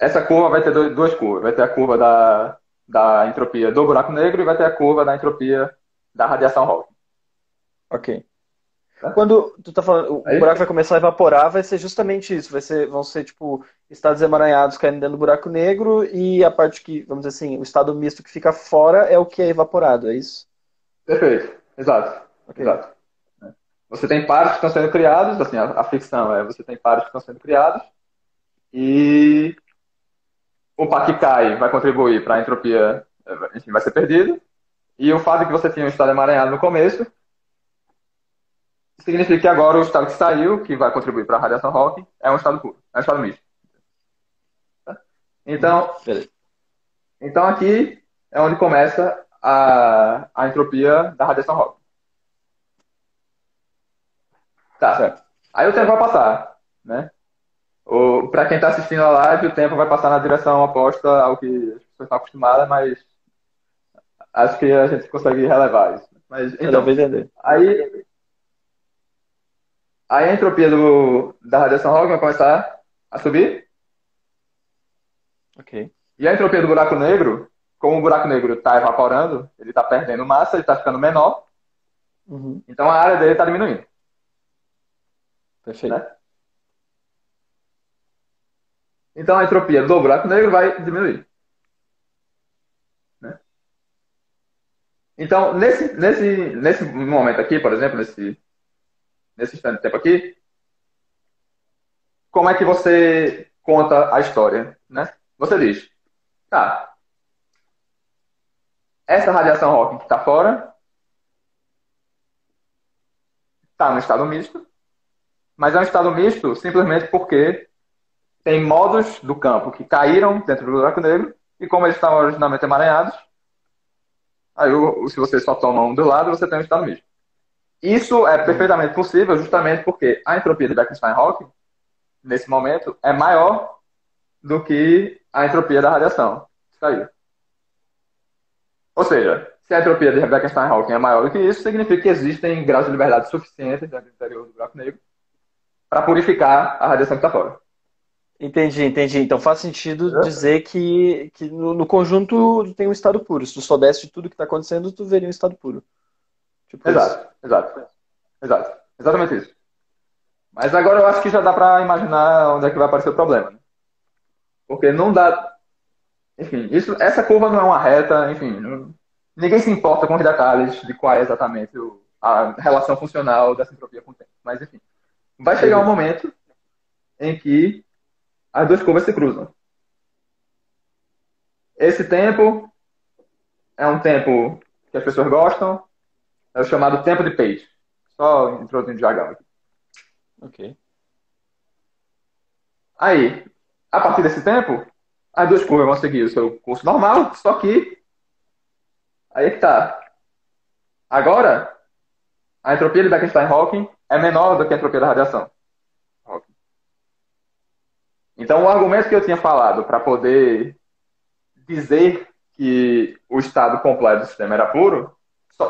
Essa curva vai ter duas curvas. Vai ter a curva da, da entropia do buraco negro e vai ter a curva da entropia da radiação Hawking. Ok. Quando tu tá falando, o buraco vai começar a evaporar, vai ser justamente isso. Vai ser, vão ser, tipo, estados emaranhados caindo dentro do buraco negro e a parte que, vamos dizer assim, o estado misto que fica fora é o que é evaporado, é isso? Perfeito. Exato. Okay. Exato. Você tem pares que estão sendo criados, assim, a, a ficção é, você tem pares que estão sendo criados e o par que cai vai contribuir para a entropia, enfim, vai ser perdido. E o fato de que você tinha um estado emaranhado no começo significa que agora o estado que saiu, que vai contribuir para a radiação Hawking, é um estado puro, é um estado misto. Então, então aqui é onde começa a, a entropia da radiação Hawking. Tá. Certo. Aí o tempo vai passar, né? Para quem está assistindo a live, o tempo vai passar na direção oposta ao que as pessoas estão acostumadas, mas acho que a gente consegue relevar isso. Mas, então, aí, Aí a entropia do, da radiação Hawking vai começar a subir. Ok. E a entropia do buraco negro, como o buraco negro está evaporando, ele está perdendo massa, ele está ficando menor. Uhum. Então a área dele está diminuindo. Perfeito. Né? Então a entropia do buraco negro vai diminuir. Né? Então, nesse, nesse, nesse momento aqui, por exemplo, nesse nesse instante de tempo aqui, como é que você conta a história, né? Você diz, tá, essa radiação Hawking que está fora está no estado misto, mas é um estado misto simplesmente porque tem modos do campo que caíram dentro do buraco negro e como eles estavam originalmente emaranhados, aí se você só toma um do lado, você tem um estado misto. Isso é perfeitamente possível justamente porque a entropia de Bekenstein-Hawking, nesse momento, é maior do que a entropia da radiação. Saiu. Ou seja, se a entropia de Bekenstein-Hawking é maior do que isso, significa que existem graus de liberdade suficientes dentro do interior do buraco negro para purificar a radiação que está fora. Entendi, entendi. Então faz sentido é. dizer que, que no, no, conjunto tem um estado puro. Se tu soubesse de tudo que está acontecendo, tu veria um estado puro. Tipo exato, isso. exato. Exato. Exatamente isso. Mas agora eu acho que já dá para imaginar onde é que vai aparecer o problema. Né? Porque não dá. Enfim, isso, essa curva não é uma reta, enfim. Não... Ninguém se importa com os detalhes de qual é exatamente o, a relação funcional dessa entropia com o tempo. Mas, enfim. Vai chegar um momento em que as duas curvas se cruzam. Esse tempo é um tempo que as pessoas gostam, é o chamado tempo de Page. Só introduzindo jargão aqui. Ok. Aí, a partir desse tempo, as duas curvas vão seguir o seu curso normal, só que. Aí é que tá. Agora, a entropia de Bekenstein-Hawking é menor do que a entropia da radiação. Então, o argumento que eu tinha falado para poder dizer que o estado completo do sistema era puro,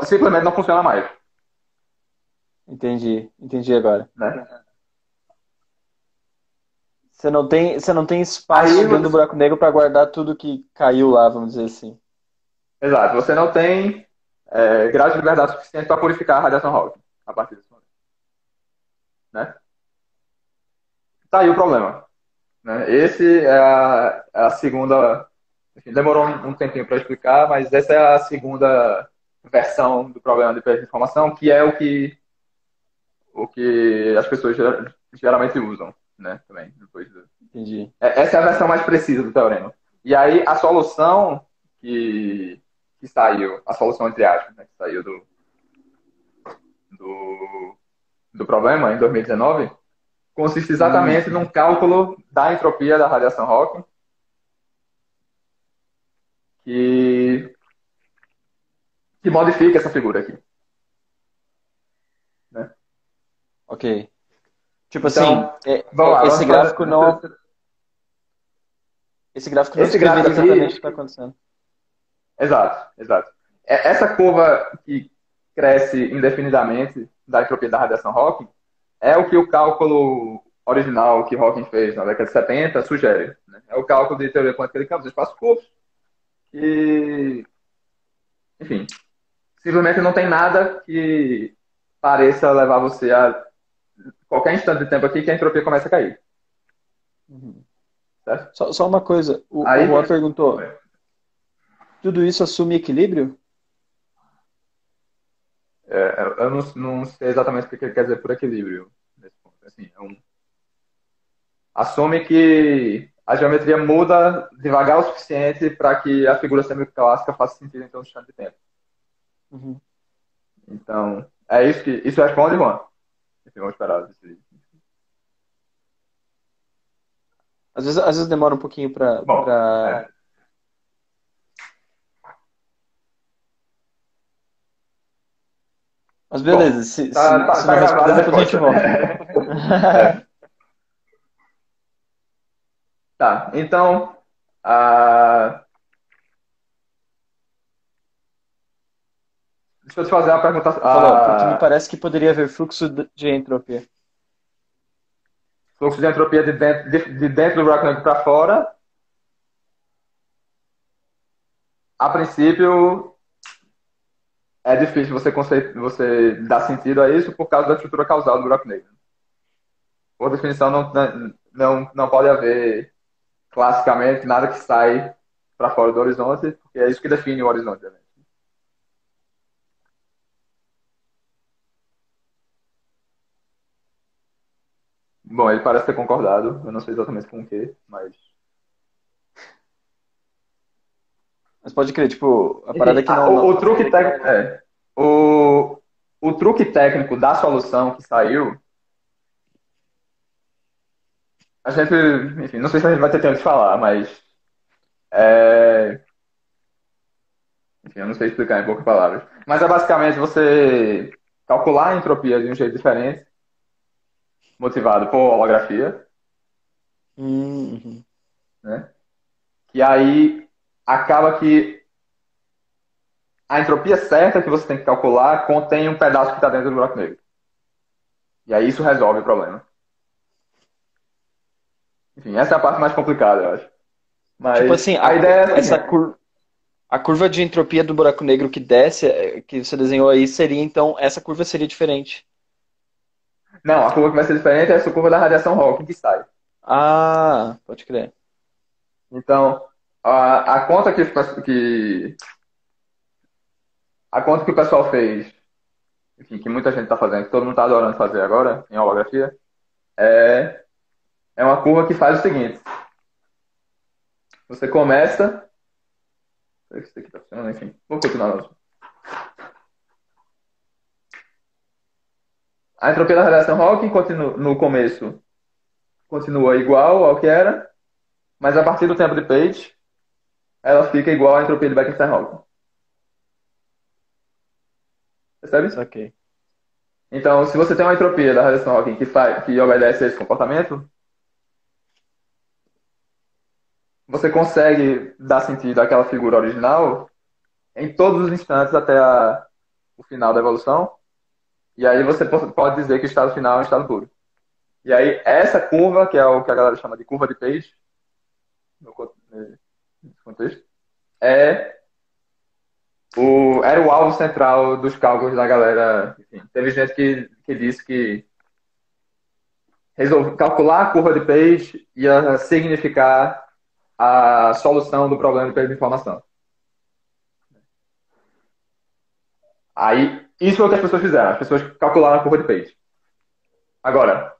simplesmente não funciona mais. Entendi, entendi agora. Né? Você não tem, você não tem espaço Aí, dentro do buraco negro para guardar tudo que caiu lá, vamos dizer assim. Exato, você não tem é, grau de liberdade suficiente para purificar a radiação Hawking a partir desse momento. Né? Tá aí o problema. Né? Esse é a, é a segunda. Enfim, demorou um, um tempinho para explicar, mas essa é a segunda versão do problema de perda de informação, que é o que o que as pessoas geralmente usam, né? Também, depois do... Entendi. É, essa é a versão mais precisa do teorema. E aí, a solução que, que saiu, a solução entre aspas, né, que saiu do, do, do problema em 2019, consiste exatamente hum. num cálculo da entropia da radiação Hawking, que, que modifica essa figura aqui. Ok. Tipo então, assim, é, lá, esse gráfico fazer... não. Esse gráfico não esse gráfico exatamente o que está acontecendo. Exato, exato. É, essa curva que cresce indefinidamente da entropia da radiação Hawking é o que o cálculo original que Hawking fez na década de 70 sugere. Né? É o cálculo de teoria quântica de campos de espaço curtos que, enfim, simplesmente não tem nada que pareça levar você a qualquer instante de tempo aqui que a entropia começa a cair. Uhum. Só, só, uma coisa, o, Aí, o Juan perguntou, tudo isso assume equilíbrio? É, eu não, não, sei exatamente o que ele quer dizer por equilíbrio. Assim, é um... Assume que a geometria muda devagar o suficiente para que a figura semiclássica faça sentido em um instante de tempo. Uhum. Então, é isso que isso responde, Juan. Enfim, vamos esperar. Às vezes, às vezes demora um pouquinho para. Pra... É. Mas beleza, Bom, se, tá, se, tá, se tá não responder, depois a gente volta. é. Tá, então. Uh... Deixa eu te fazer uma pergunta. Falou, ah, porque me parece que poderia haver fluxo de entropia. Fluxo de entropia de dentro, de, de dentro do buraco negro para fora. A princípio, é difícil você, você dar sentido a isso por causa da estrutura causal do buraco negro. Por definição, não, não, não pode haver classicamente nada que sai para fora do horizonte, porque é isso que define o horizonte. Né? Bom, ele parece ter concordado. Eu não sei exatamente com o que, mas. Mas pode crer, tipo, a parada que não. O, o truque técnico. É, o, o truque técnico da solução que saiu. A gente. Enfim, não sei se a gente vai ter tempo de falar, mas. É... Enfim, eu não sei explicar em poucas palavras. Mas é basicamente você calcular a entropia de um jeito diferente motivado por holografia. Uhum. Né? E aí acaba que a entropia certa que você tem que calcular contém um pedaço que está dentro do buraco negro. E aí isso resolve o problema. enfim, essa é a parte mais complicada, eu acho. Mas Tipo assim, a a, ideia é assim, essa cur... a curva de entropia do buraco negro que desce, é, que você desenhou aí, seria então, essa curva seria diferente. Não, a curva que vai ser diferente é essa curva da radiação Hawking que sai. Ah, pode crer. Então, a, a conta que, que a conta que o pessoal fez, enfim, que muita gente está fazendo, que todo mundo está adorando fazer agora em holografia, é, é uma curva que faz o seguinte. Você começa. Isso aqui está funcionando? Enfim, vou continuar. Não. A entropia da radiação Hawking continua, no começo continua igual ao que era, mas a partir do tempo de Page, ela fica igual à entropia de Bekenstein-Hawking. Percebe? Saquei. Então, se você tem uma entropia da radiação Hawking que, faz, que obedece a esse comportamento, você consegue dar sentido àquela figura original em todos os instantes até a, o final da evolução. E aí você pode dizer que o estado final é um estado puro. E aí essa curva, que é o que a galera chama de curva de Page, no contexto, é o, era o alvo central dos cálculos da galera. Enfim, teve gente que, que disse que resolver, calcular a curva de Page ia significar a solução do problema de perda de informação. Aí, isso foi o que as pessoas fizeram. As pessoas calcularam a curva de Page. Agora,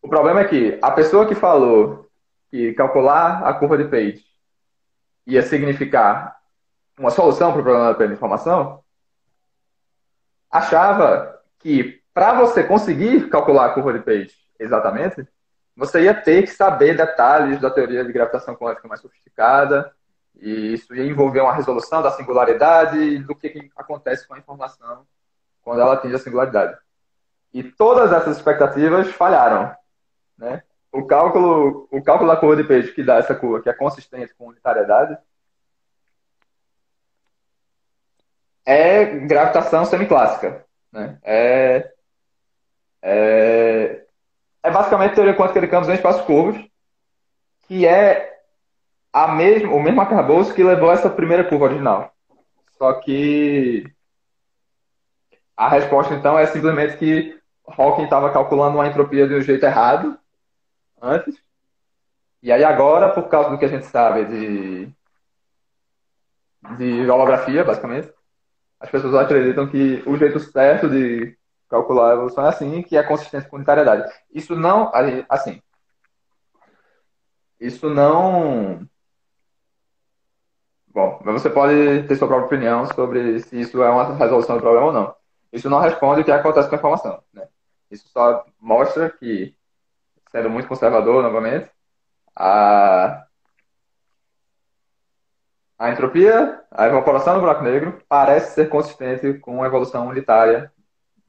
o problema é que a pessoa que falou que calcular a curva de Page ia significar uma solução para o problema da perda de informação, achava que para você conseguir calcular a curva de Page exatamente, você ia ter que saber detalhes da teoria de gravitação quântica mais sofisticada, e isso ia envolver uma resolução da singularidade e do que, que acontece com a informação quando ela atinge a singularidade. E todas essas expectativas falharam. Né? O, cálculo, o cálculo da curva de Page que dá essa curva, que é consistente com unitariedade, é gravitação semiclássica. Né? É, é, é basicamente teoria quântica de campos em espaços curvos, que é a mesmo, o mesmo arcabouço que levou essa primeira curva original. Só que a resposta então é simplesmente que Hawking estava calculando uma entropia de um jeito errado antes. E aí agora, por causa do que a gente sabe de, de holografia, basicamente, as pessoas acreditam que o jeito certo de calcular a evolução é assim, que é consistente com unitariedade. Isso não, assim, isso não Bom, você pode ter sua própria opinião sobre se isso é uma resolução do problema ou não. Isso não responde o que acontece com a informação. Né? Isso só mostra que, sendo muito conservador, novamente, a, a entropia, a evaporação do buraco negro, parece ser consistente com a evolução unitária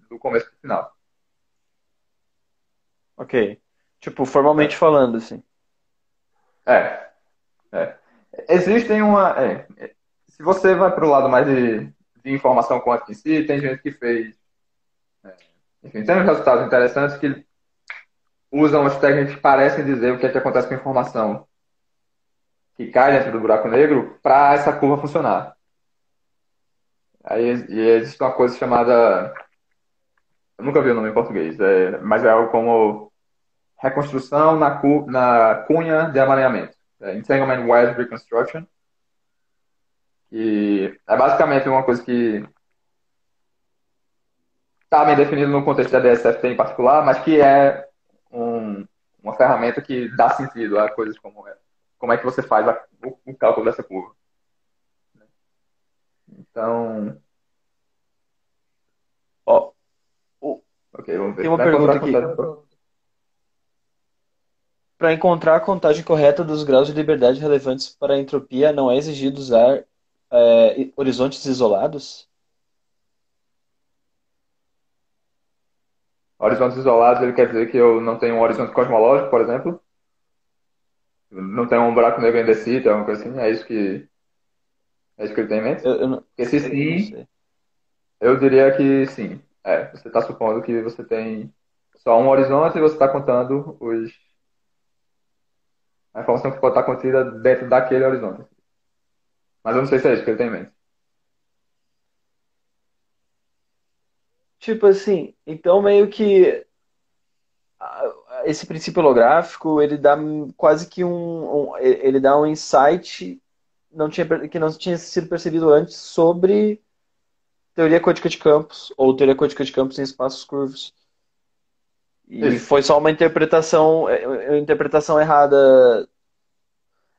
do começo para o final. Ok. Tipo, formalmente falando, assim. É. É. Existem uma. É, se você vai para o lado mais de, de, informação quântica em si, tem gente que fez. É, enfim, tem resultados interessantes que usam as técnicas que parecem dizer o que, é que acontece com a informação que cai dentro do buraco negro para essa curva funcionar. Aí existe uma coisa chamada. Eu nunca vi o nome em português, é, mas é algo como reconstrução na, cu, na cunha de amareamento é, Entanglement Web Reconstruction. E é basicamente uma coisa que está bem definido no contexto da DSFT em particular, mas que é um, uma ferramenta que dá sentido a coisas como é, como é que você faz a, o, o, cálculo dessa curva. Então. Ó, ok, vamos ver. Tem uma pergunta aqui. Para encontrar a contagem correta dos graus de liberdade relevantes para a entropia, não é exigido usar é, horizontes isolados? Horizontes isolados, ele quer dizer que eu não tenho um horizonte cosmológico, por exemplo? Não tenho um buraco negro em decite, alguma coisa assim? É isso que, é isso que ele tem em mente? Eu, eu não, Porque se sim, eu diria que sim. É, você está supondo que você tem só um horizonte e você está contando os a informação que pode estar contida dentro daquele horizonte. Mas eu não sei se é isso que ele tem em mente. Tipo assim, então meio que esse princípio holográfico, ele dá quase que um, um ele dá um insight não tinha, que não tinha sido percebido antes sobre teoria quântica de campos ou teoria quântica de campos em espaços curvos. E Isso. foi só uma interpretação, é, uma interpretação errada.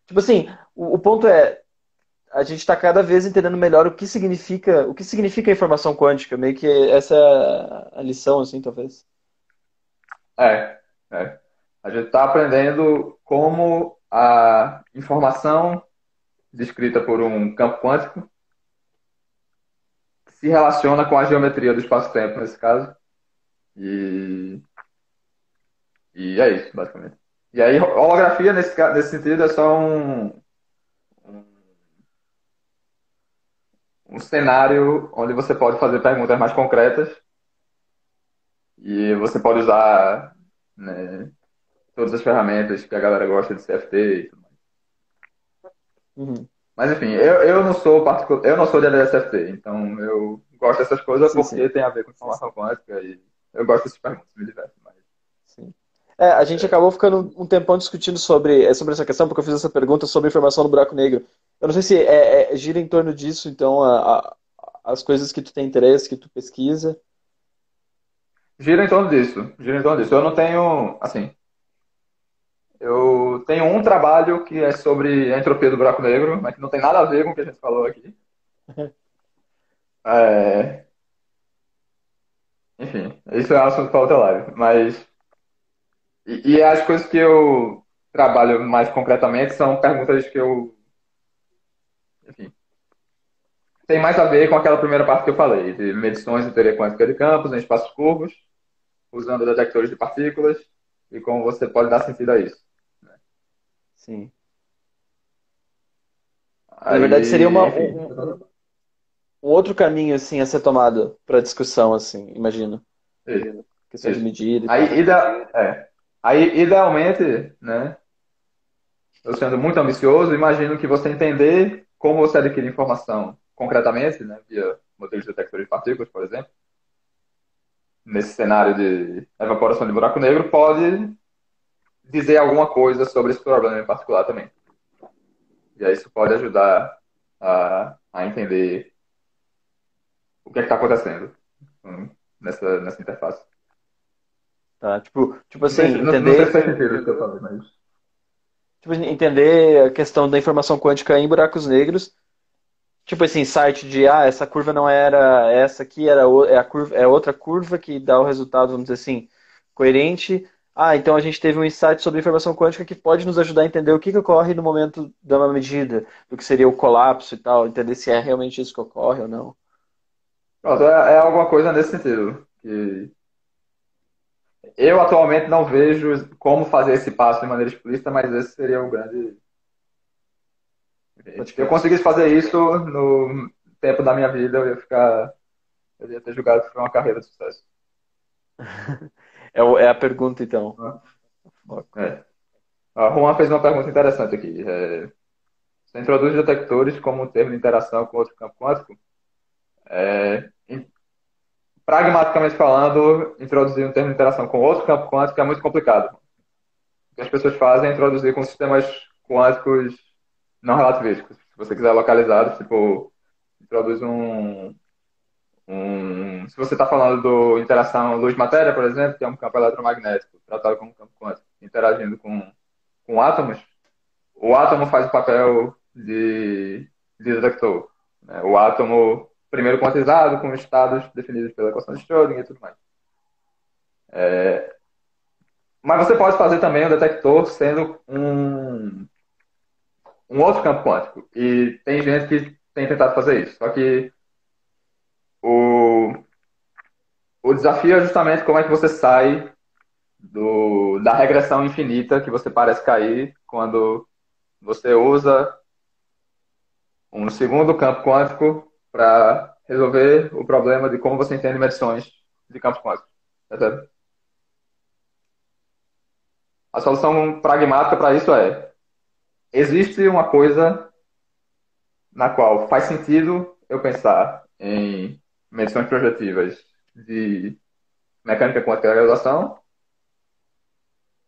Tipo assim, o, o ponto é a gente está cada vez entendendo melhor o que significa o que significa a informação quântica. Meio que essa é a lição, assim, talvez. É, é. A gente está aprendendo como a informação descrita por um campo quântico se relaciona com a geometria do espaço-tempo, nesse caso. E, e é isso, basicamente. E aí, holografia, nesse, nesse sentido, é só um, um, um cenário onde você pode fazer perguntas mais concretas e você pode usar né, todas as ferramentas que a galera gosta de CFT e tudo mais. Uhum. Mas enfim, eu, eu não sou particular, eu não sou de LSFT, então eu gosto dessas coisas sim, porque sim. tem a ver com informação quântica e eu gosto dessas perguntas, me. Sim. É, a gente acabou ficando um tempão discutindo sobre, é, sobre essa questão, porque eu fiz essa pergunta sobre informação no buraco negro. Eu não sei se é, é gira em torno disso, então, a, a, as coisas que tu tem interesse, que tu pesquisa. Gira em torno disso, gira em torno disso. Eu não tenho, assim, eu tenho um trabalho que é sobre a entropia do buraco negro, mas que não tem nada a ver com o que a gente falou aqui. [LAUGHS] É... Enfim, isso é assunto para outra live. Mas. E, e, as coisas que eu trabalho mais concretamente são perguntas que eu. Enfim. Tem mais a ver com aquela primeira parte que eu falei, de medições de teoria quântica de campos em espaços curvos, usando detectores de partículas, e como você pode dar sentido a isso. Né? Sim. Aí, Na verdade, seria uma, um, um outro caminho assim a ser tomado para discussão, assim, imagino. Isso. Questão Isso. de medida. Aí, ida, é. Aí, idealmente, né? Eu sendo muito ambicioso, imagino que você entender como você adquire informação concretamente, né, via modelos de detectores de partículas, por exemplo, nesse cenário de evaporação de buraco negro, pode dizer alguma coisa sobre esse problema em particular também. E aí isso pode ajudar a, a entender o que é está acontecendo hum, nessa, nessa interface. Tá, tipo, tipo assim, entender... Não sei se faz sentido o que eu falei, mas... Tipo, entender a questão da informação quântica em buracos negros, tipo esse insight de, ah, essa curva não era essa aqui, era é, a curva, é outra curva que dá o resultado, vamos dizer assim, coerente. Ah, então a gente teve um insight sobre informação quântica que pode nos ajudar a entender o que, que ocorre no momento de uma medida, do que seria o colapso e tal, entender se é realmente isso que ocorre ou não. Pronto, é, é alguma coisa nesse sentido. Que eu atualmente não vejo como fazer esse passo de maneira explícita, mas esse seria o grande. Se eu conseguisse fazer isso no tempo da minha vida, eu ia ficar. Eu ia ter julgado que foi uma carreira de sucesso. [LAUGHS] é, é a pergunta, então. É. A Juan fez uma pergunta interessante aqui. É, você introduz detectores como um termo de interação com outro campo quântico? É, pragmaticamente falando, introduzir um termo de interação com outro campo quântico é muito complicado. O que as pessoas fazem é introduzir com sistemas quânticos não relativísticos. Se você quiser localizado, tipo, introduz um. um se você está falando do interação luz-matéria, por exemplo, que é um campo eletromagnético, tratado como um campo quântico, interagindo com, com átomos, o átomo faz o papel de, de detector. Né? O átomo primeiro quantizado, com estados definidos pela equação de Schrödinger e tudo mais. É... Mas você pode fazer também o detector sendo um, um outro campo quântico. E tem gente que tem tentado fazer isso. Só que o, o desafio é justamente como é que você sai do, da regressão infinita que você parece cair quando você usa um segundo campo quântico para resolver o problema de como você entende medições de campos quânticos. A solução pragmática para isso é existe uma coisa na qual faz sentido eu pensar em medições projetivas de mecânica quântica da graduação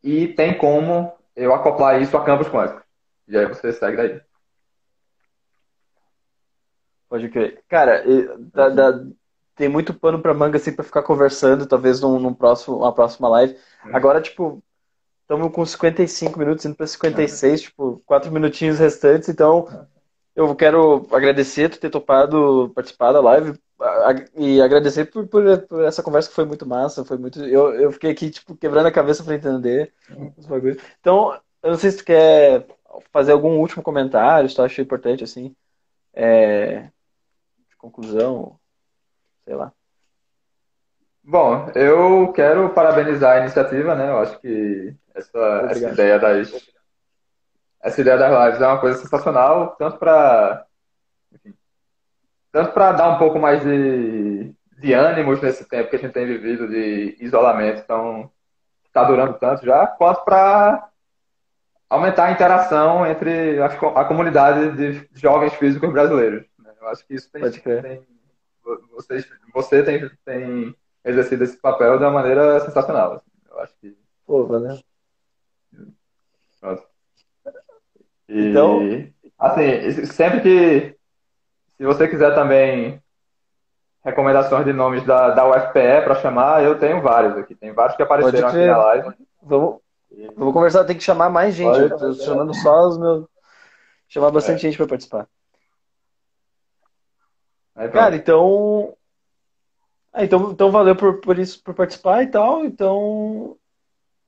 e tem como eu acoplar isso a campos quânticos. E aí você segue daí. Pode crer. Cara, dá, dá, tem muito pano pra manga assim pra ficar conversando, talvez num, num próximo, uma próxima live. Uhum. Agora, tipo, estamos com 55 minutos, indo para 56, uhum. tipo, quatro minutinhos restantes, então eu quero agradecer por ter topado participar da live e agradecer por, por, por, essa conversa que foi muito massa, foi muito. Eu, eu fiquei aqui, tipo, quebrando a cabeça para entender os bagulhos. Então, eu não sei se tu quer fazer algum último comentário, se tu acha importante, assim, é, conclusão, sei lá. Bom, eu quero parabenizar a iniciativa, né? Eu acho que essa, essa ideia das essa ideia das lives é uma coisa sensacional, tanto para tanto para dar um pouco mais de, de ânimos nesse tempo que a gente tem vivido de isolamento, então está durando tanto já, quanto para aumentar a interação entre a, a comunidade de jovens físicos brasileiros. Eu acho que isso tem, tem você, você tem, tem exercido esse papel de uma maneira sensacional. Assim. Eu acho que. Pô, valeu. Pronto. E, então. Assim, sempre que. Se você quiser também recomendações de nomes da, da UFPE para chamar, eu tenho vários aqui. Tem vários que apareceram aqui na live. Vamos, e... vamos conversar, tem que chamar mais gente. Pode, eu tô chamando só os meus. Chamar bastante é. gente para participar. Cara, então ah, então, então valeu por, por isso, por participar e tal. Então,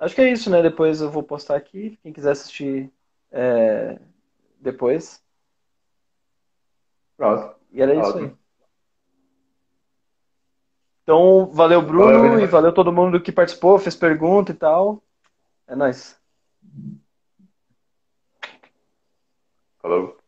acho que é isso, né? Depois eu vou postar aqui. Quem quiser assistir é, depois. Pronto. E era isso aí. Então, valeu, Bruno, valeu, e valeu todo mundo que participou, fez pergunta e tal. É nóis. Falou.